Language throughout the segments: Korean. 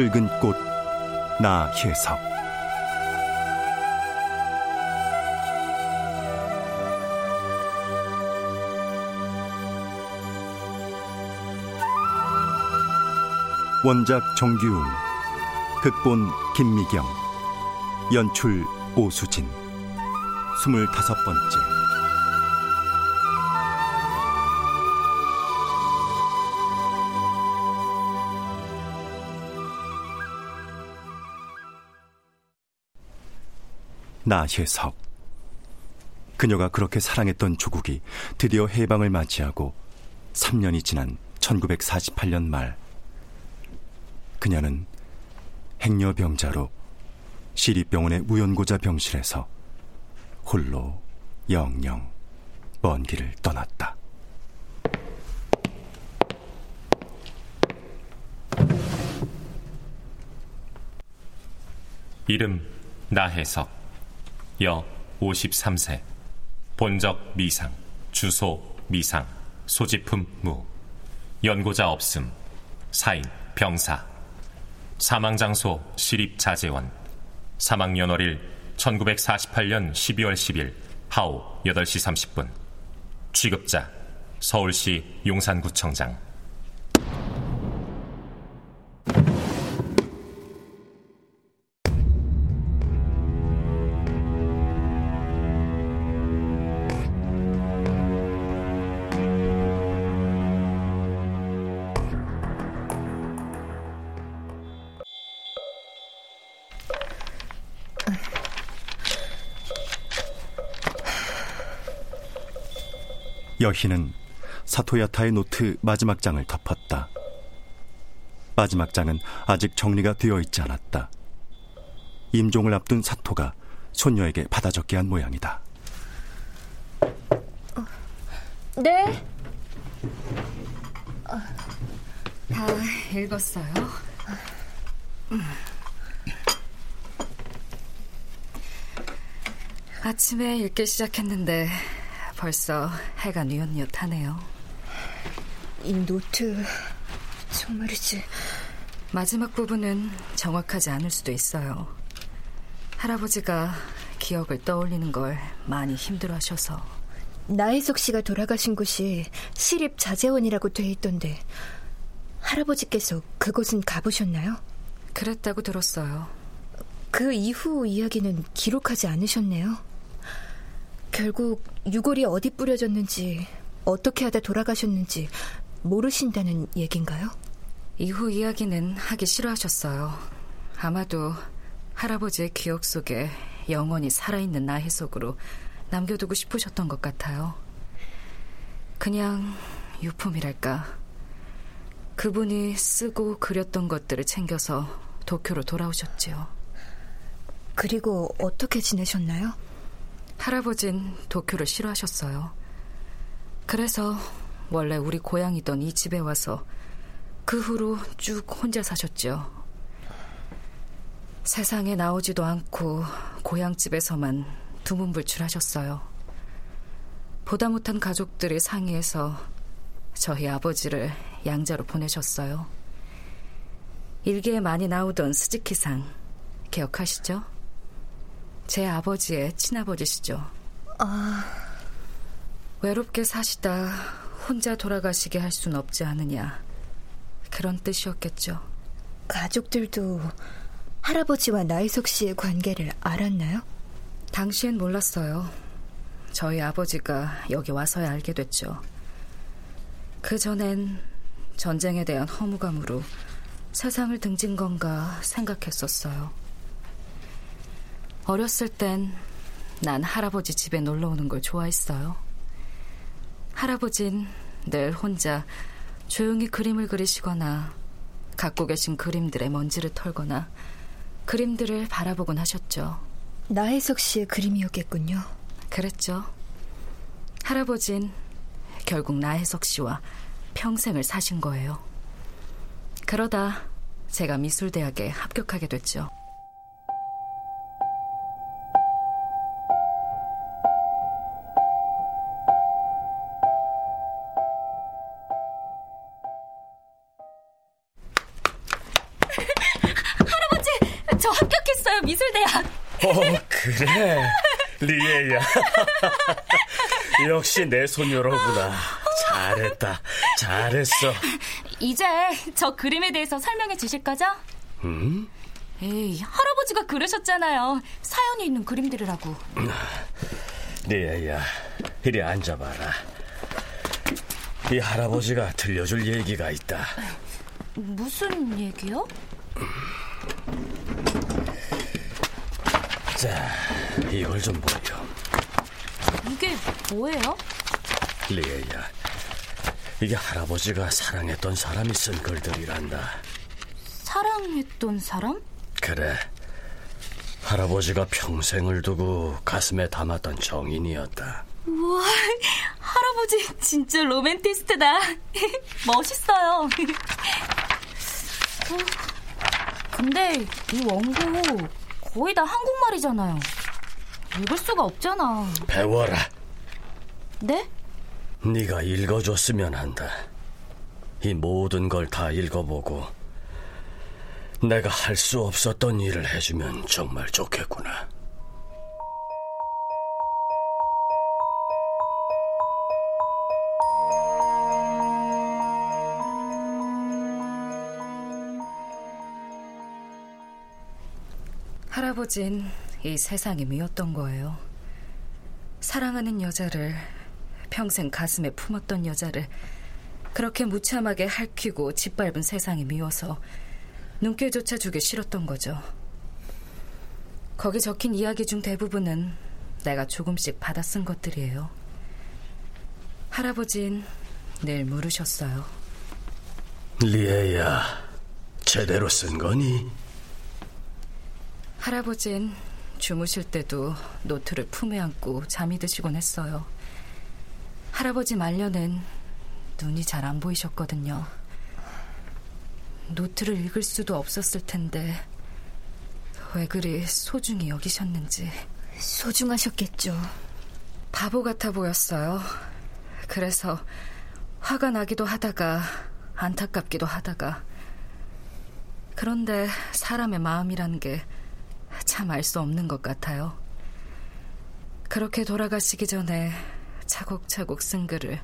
붉은 꽃 나혜석. 원작 정규웅 극본 김미경 연출 오수진. 스물다섯 번째 나혜석 그녀가 그렇게 사랑했던 조국이 드디어 해방을 맞이하고 3년이 지난 1948년 말 그녀는 행여병자로 시립병원의 무연고자 병실에서 홀로 영영 먼 길을 떠났다. 이름 나혜석 여 53세. 본적 미상 주소 미상 소지품 무. 연고자 없음 사인 병사. 사망장소 시립자재원. 사망연월일 1948년 12월 10일 하오 8시 30분. 취급자 서울시 용산구청장 여희는 사토야타의 노트 마지막 장을 덮었다. 마지막 장은 아직 정리가 되어 있지 않았다. 임종을 앞둔 사토가 손녀에게 받아 적게 한 모양이다. 네. 다 읽었어요. 아침에 읽기 시작했는데 벌써 해가 뉘엿뉘엿하네요. 이 노트 정말이지. 마지막 부분은 정확하지 않을 수도 있어요. 할아버지가 기억을 떠올리는 걸 많이 힘들어하셔서. 나혜석 씨가 돌아가신 곳이 시립 자재원이라고 돼 있던데 할아버지께서 그곳은 가보셨나요? 그랬다고 들었어요. 그 이후 이야기는 기록하지 않으셨네요. 결국 유골이 어디 뿌려졌는지 어떻게 하다 돌아가셨는지 모르신다는 얘긴가요? 이후 이야기는 하기 싫어하셨어요. 아마도 할아버지의 기억 속에 영원히 살아있는 나혜 속으로 남겨두고 싶으셨던 것 같아요. 그냥 유품이랄까. 그분이 쓰고 그렸던 것들을 챙겨서 도쿄로 돌아오셨지요. 그리고 어떻게 지내셨나요? 할아버진 도쿄를 싫어하셨어요. 그래서 원래 우리 고향이던 이 집에 와서 그 후로 쭉 혼자 사셨죠. 세상에 나오지도 않고 고향집에서만 두문불출하셨어요. 보다 못한 가족들이 상의해서 저희 아버지를 양자로 보내셨어요. 일기에 많이 나오던 스즈키상 기억하시죠? 제 아버지의 친아버지시죠. 아... 외롭게 사시다 혼자 돌아가시게 할 순 없지 않느냐. 그런 뜻이었겠죠. 가족들도 할아버지와 나이석 씨의 관계를 알았나요? 당시엔 몰랐어요. 저희 아버지가 여기 와서야 알게 됐죠. 그 전엔 전쟁에 대한 허무감으로 세상을 등진 건가 생각했었어요. 어렸을 땐 난 할아버지 집에 놀러 오는 걸 좋아했어요. 할아버진 늘 혼자 조용히 그림을 그리시거나 갖고 계신 그림들의 먼지를 털거나 그림들을 바라보곤 하셨죠. 나혜석 씨의 그림이었겠군요. 그랬죠. 할아버진 결국 나혜석 씨와 평생을 사신 거예요. 그러다 제가 미술대학에 합격하게 됐죠. 미술대학. 어, 그래. 리에야. 역시 내 손녀로구나. 잘했다. 잘했어. 이제 저 그림에 대해서 설명해 주실 거죠? 음? 에이, 할아버지가 그러셨잖아요. 사연이 있는 그림들이라고. 리에야, 이리 앉아봐라. 이 할아버지가 들려줄 얘기가 있다. 무슨 얘기요? 자, 이걸 좀 보렴. 이게 뭐예요? 리에야, 이게 할아버지가 사랑했던 사람이 쓴 글들이란다. 사랑했던 사람? 그래. 할아버지가 평생을 두고 가슴에 담았던 정인이었다. 우와, 할아버지 진짜 로맨티스트다. 멋있어요. 어, 근데 이 원고 거의 다 한국말이잖아요. 읽을 수가 없잖아. 배워라. 네? 네가 읽어줬으면 한다. 이 모든 걸 다 읽어보고 내가 할 수 없었던 일을 해주면 정말 좋겠구나. 할아버진 이 세상이 미웠던 거예요. 사랑하는 여자를 평생 가슴에 품었던 여자를 그렇게 무참하게 핥히고 짓밟은 세상이 미워서 눈길조차 주기 싫었던 거죠. 거기 적힌 이야기 중 대부분은 내가 조금씩 받아 쓴 것들이에요. 할아버진 늘 물으셨어요. 리에야, 제대로 쓴 거니? 할아버진 주무실 때도 노트를 품에 안고 잠이 드시곤 했어요. 할아버지 말년엔 눈이 잘 안 보이셨거든요. 노트를 읽을 수도 없었을 텐데 왜 그리 소중히 여기셨는지 소중하셨겠죠. 바보 같아 보였어요. 그래서 화가 나기도 하다가 안타깝기도 하다가 그런데 사람의 마음이라는 게 참 알 수 없는 것 같아요. 그렇게 돌아가시기 전에 차곡차곡 쓴 글을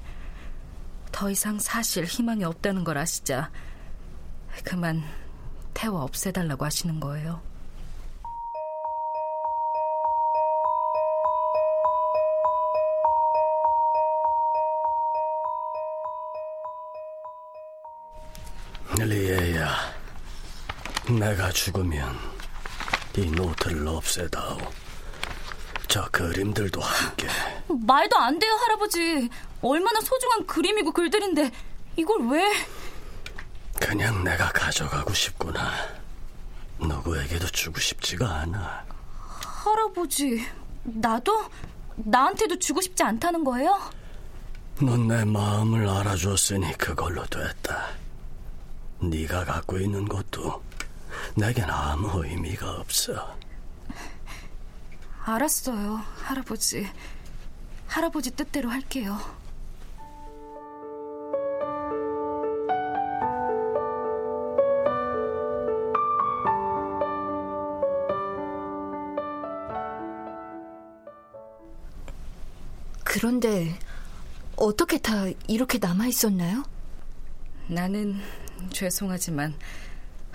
더 이상 사실 희망이 없다는 걸 아시자 그만 태워 없애달라고 하시는 거예요. 리에야, 내가 죽으면 이 노트를 없애다오. 저 그림들도 함께. 말도 안 돼요, 할아버지. 얼마나 소중한 그림이고 글들인데 이걸 왜? 그냥 내가 가져가고 싶구나. 누구에게도 주고 싶지가 않아. 할아버지, 나도 나한테도 주고 싶지 않다는 거예요? 넌 내 마음을 알아줬으니 그걸로 됐다. 네가 갖고 있는 것도 내겐 아무 의미가 없어. 알았어요, 할아버지. 할아버지 뜻대로 할게요. 그런데 어떻게 다 이렇게 남아 있었나요? 나는 죄송하지만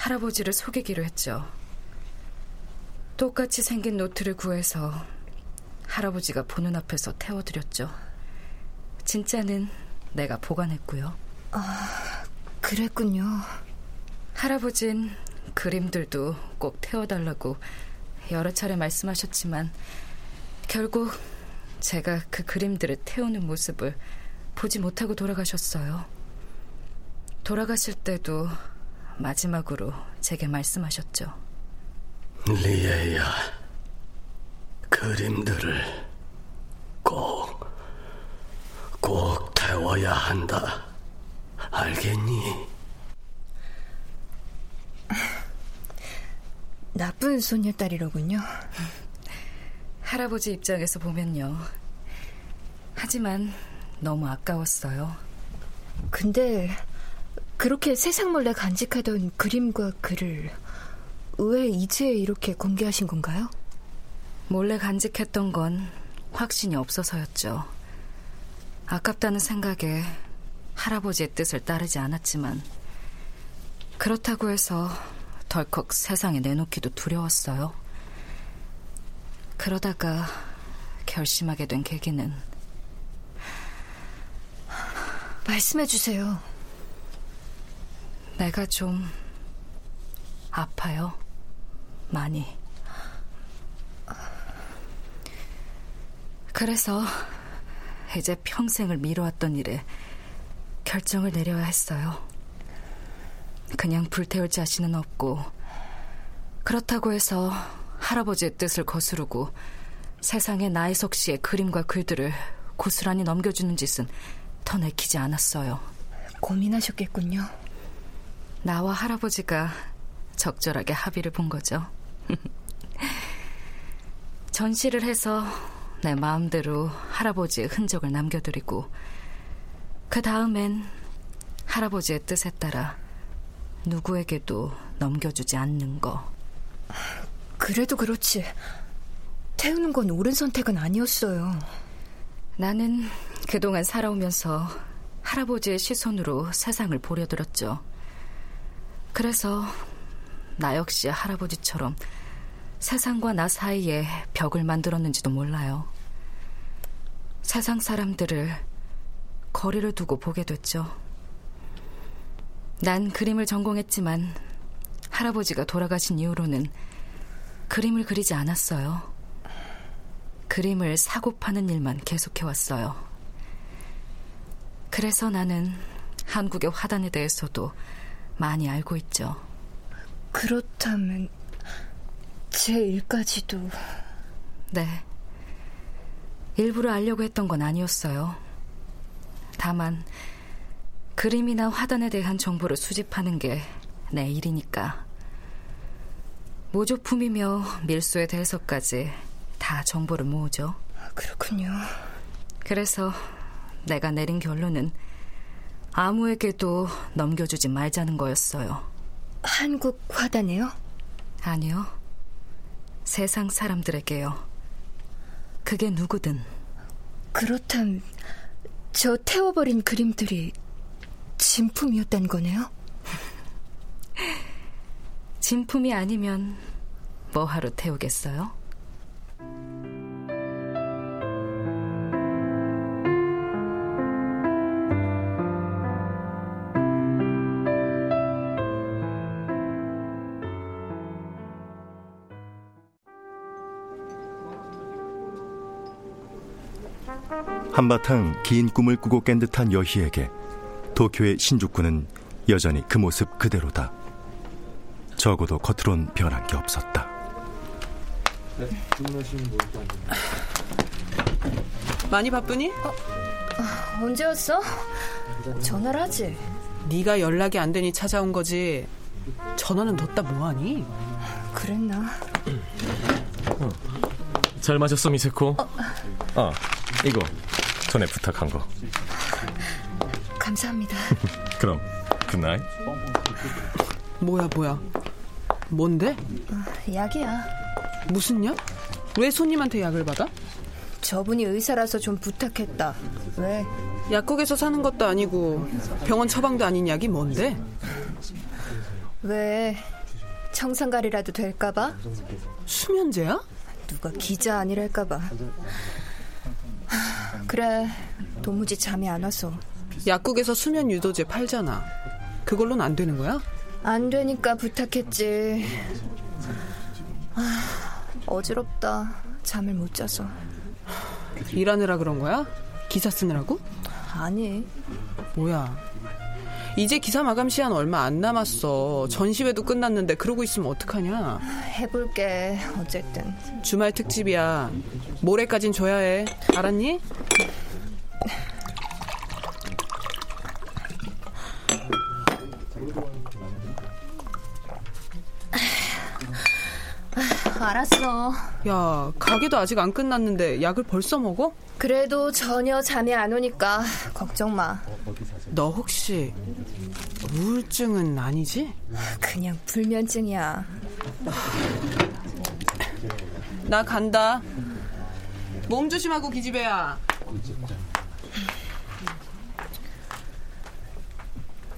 할아버지를 속이기로 했죠. 똑같이 생긴 노트를 구해서 할아버지가 보는 앞에서 태워드렸죠. 진짜는 내가 보관했고요. 아, 그랬군요. 할아버진 그림들도 꼭 태워달라고 여러 차례 말씀하셨지만 결국 제가 그 그림들을 태우는 모습을 보지 못하고 돌아가셨어요. 돌아가실 때도 마지막으로 제게 말씀하셨죠. 리에야, 그림들을 꼭, 꼭 태워야 한다. 알겠니? 나쁜 소녀딸이로군요. 할아버지 입장에서 보면요. 하지만 너무 아까웠어요. 근데 그렇게 세상 몰래 간직하던 그림과 글을 왜 이제 이렇게 공개하신 건가요? 몰래 간직했던 건 확신이 없어서였죠. 아깝다는 생각에 할아버지의 뜻을 따르지 않았지만 그렇다고 해서 덜컥 세상에 내놓기도 두려웠어요. 그러다가 결심하게 된 계기는 말씀해 주세요. 내가 좀 아파요. 많이. 그래서 이제 평생을 미뤄왔던 일에 결정을 내려야 했어요. 그냥 불태울 자신은 없고 그렇다고 해서 할아버지의 뜻을 거스르고 세상에 나혜석 씨의 그림과 글들을 고스란히 넘겨주는 짓은 더 내키지 않았어요. 고민하셨겠군요. 나와 할아버지가 적절하게 합의를 본 거죠. 전시를 해서 내 마음대로 할아버지의 흔적을 남겨드리고 그 다음엔 할아버지의 뜻에 따라 누구에게도 넘겨주지 않는 거. 그래도 그렇지. 태우는 건 옳은 선택은 아니었어요. 나는 그동안 살아오면서 할아버지의 시선으로 세상을 보려들었죠. 그래서 나 역시 할아버지처럼 세상과 나 사이에 벽을 만들었는지도 몰라요. 세상 사람들을 거리를 두고 보게 됐죠. 난 그림을 전공했지만 할아버지가 돌아가신 이후로는 그림을 그리지 않았어요. 그림을 사고 파는 일만 계속해왔어요. 그래서 나는 한국의 화단에 대해서도 많이 알고 있죠. 그렇다면 제 일까지도 네. 일부러 알려고 했던 건 아니었어요. 다만 그림이나 화단에 대한 정보를 수집하는 게 내 일이니까. 모조품이며 밀수에 대해서까지 다 정보를 모으죠. 그렇군요. 그래서 내가 내린 결론은 아무에게도 넘겨주지 말자는 거였어요. 한국 화단에요? 아니요. 세상 사람들에게요. 그게 누구든. 그렇다면 저 태워버린 그림들이 진품이었단 거네요? 진품이 아니면 뭐하러 태우겠어요? 한바탕 긴 꿈을 꾸고 깬 듯한 여희에게 도쿄의 신주쿠는 여전히 그 모습 그대로다. 적어도 겉으론 변한 게 없었다. 많이 바쁘니? 언제 왔어? 전화를 하지. 네가 연락이 안 되니 찾아온 거지. 전화는 뒀다 뭐하니? 그랬나? 잘 마셨어 미세코. 아 이거 전에 부탁한 거. 감사합니다. 그럼 good night. 뭐야 뭐야? 뭔데? 약이야. 무슨 약? 왜 손님한테 약을 받아? 저분이 의사라서 좀 부탁했다. 왜? 약국에서 사는 것도 아니고 병원 처방도 아닌 약이 뭔데? 왜? 청산가리라도 될까봐? 수면제야? 누가 기자 아니랄까봐. 그래, 도무지 잠이 안 와서. 약국에서 수면 유도제 팔잖아. 그걸로는 안 되는 거야? 안 되니까 부탁했지. 아, 어지럽다. 잠을 못 자서. 일하느라 그런 거야? 기사 쓰느라고? 아니. 뭐야? 이제 기사 마감 시한 얼마 안 남았어. 전시회도 끝났는데 그러고 있으면 어떡하냐? 해볼게. 어쨌든. 주말 특집이야. 모레까진 줘야 해. 알았니? 알았어. 야, 가게도 아직 안 끝났는데 약을 벌써 먹어? 그래도 전혀 잠이 안 오니까 걱정 마. 너 혹시 우울증은 아니지? 그냥 불면증이야. 나 간다. 몸 조심하고 기집애야.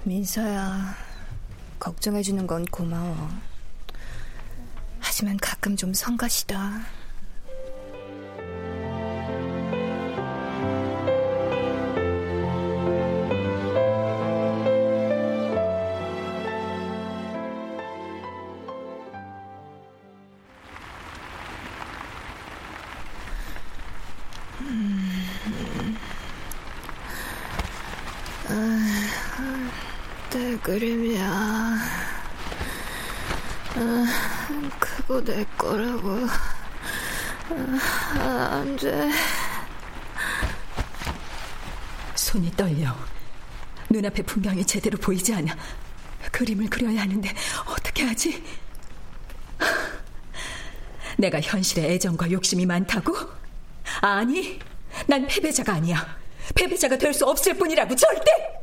민서야, 걱정해주는 건 고마워. 하지만 가끔 좀 성가시다. 내 그림이야. 아, 그거 내 거라고. 아, 안 돼. 손이 떨려. 눈앞에 풍경이 제대로 보이지 않아. 그림을 그려야 하는데 어떻게 하지? 내가 현실에 애정과 욕심이 많다고? 아니, 난 패배자가 아니야. 패배자가 될 수 없을 뿐이라고 절대!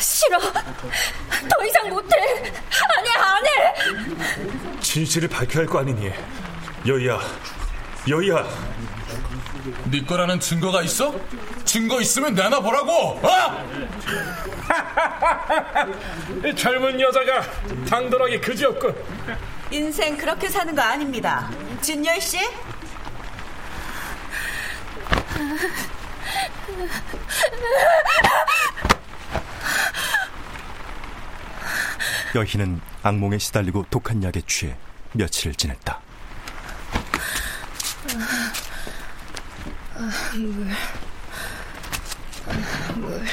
싫어. 더 이상 못해. 아니야, 안 해. 진실을 밝혀야 할 거 아니니. 여희야, 여희야. 네 거라는 증거가 있어? 증거 있으면 내놔 보라고. 어? 이 젊은 여자가 당돌하게 그지없군. 인생 그렇게 사는 거 아닙니다. 진열 씨? 여희는 악몽에 시달리고 독한 약에 취해 며칠을 지냈다. 물. 물.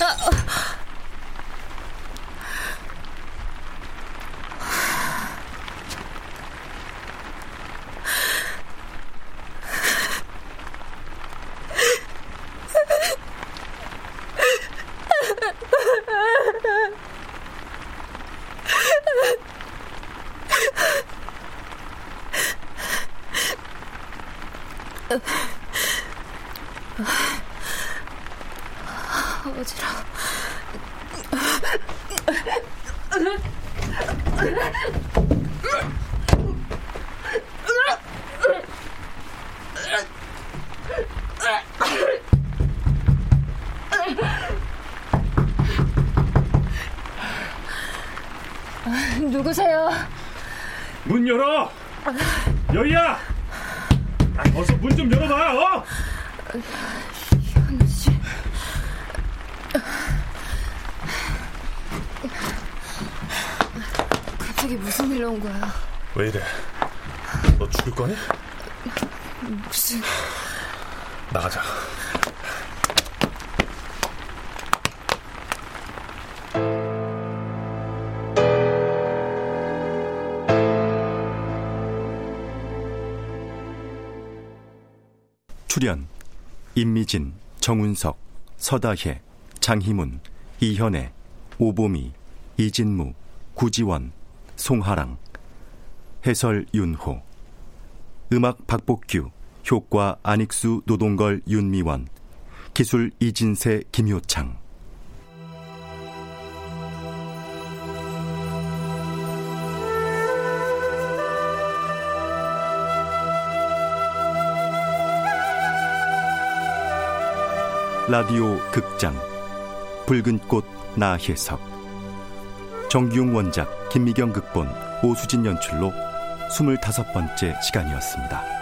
어 지러워. 누구세요? 문 열어. 여희야. 아, 어서 문 좀 열어봐. 어? 갑자기 무슨 일로 온 거야? 왜 이래? 너 죽을 거니? 무슨... 나가자. 출연 임미진, 정운석, 서다혜, 장희문, 이현애, 오보미, 이진무, 구지원, 송하랑 해설 윤호 음악 박복규 효과 안익수 노동걸 윤미원 기술 이진세 김효창. 라디오 극장 붉은 꽃 나혜석 정기용 원작 김미경 극본 오수진 연출로 스물다섯 번째 시간이었습니다.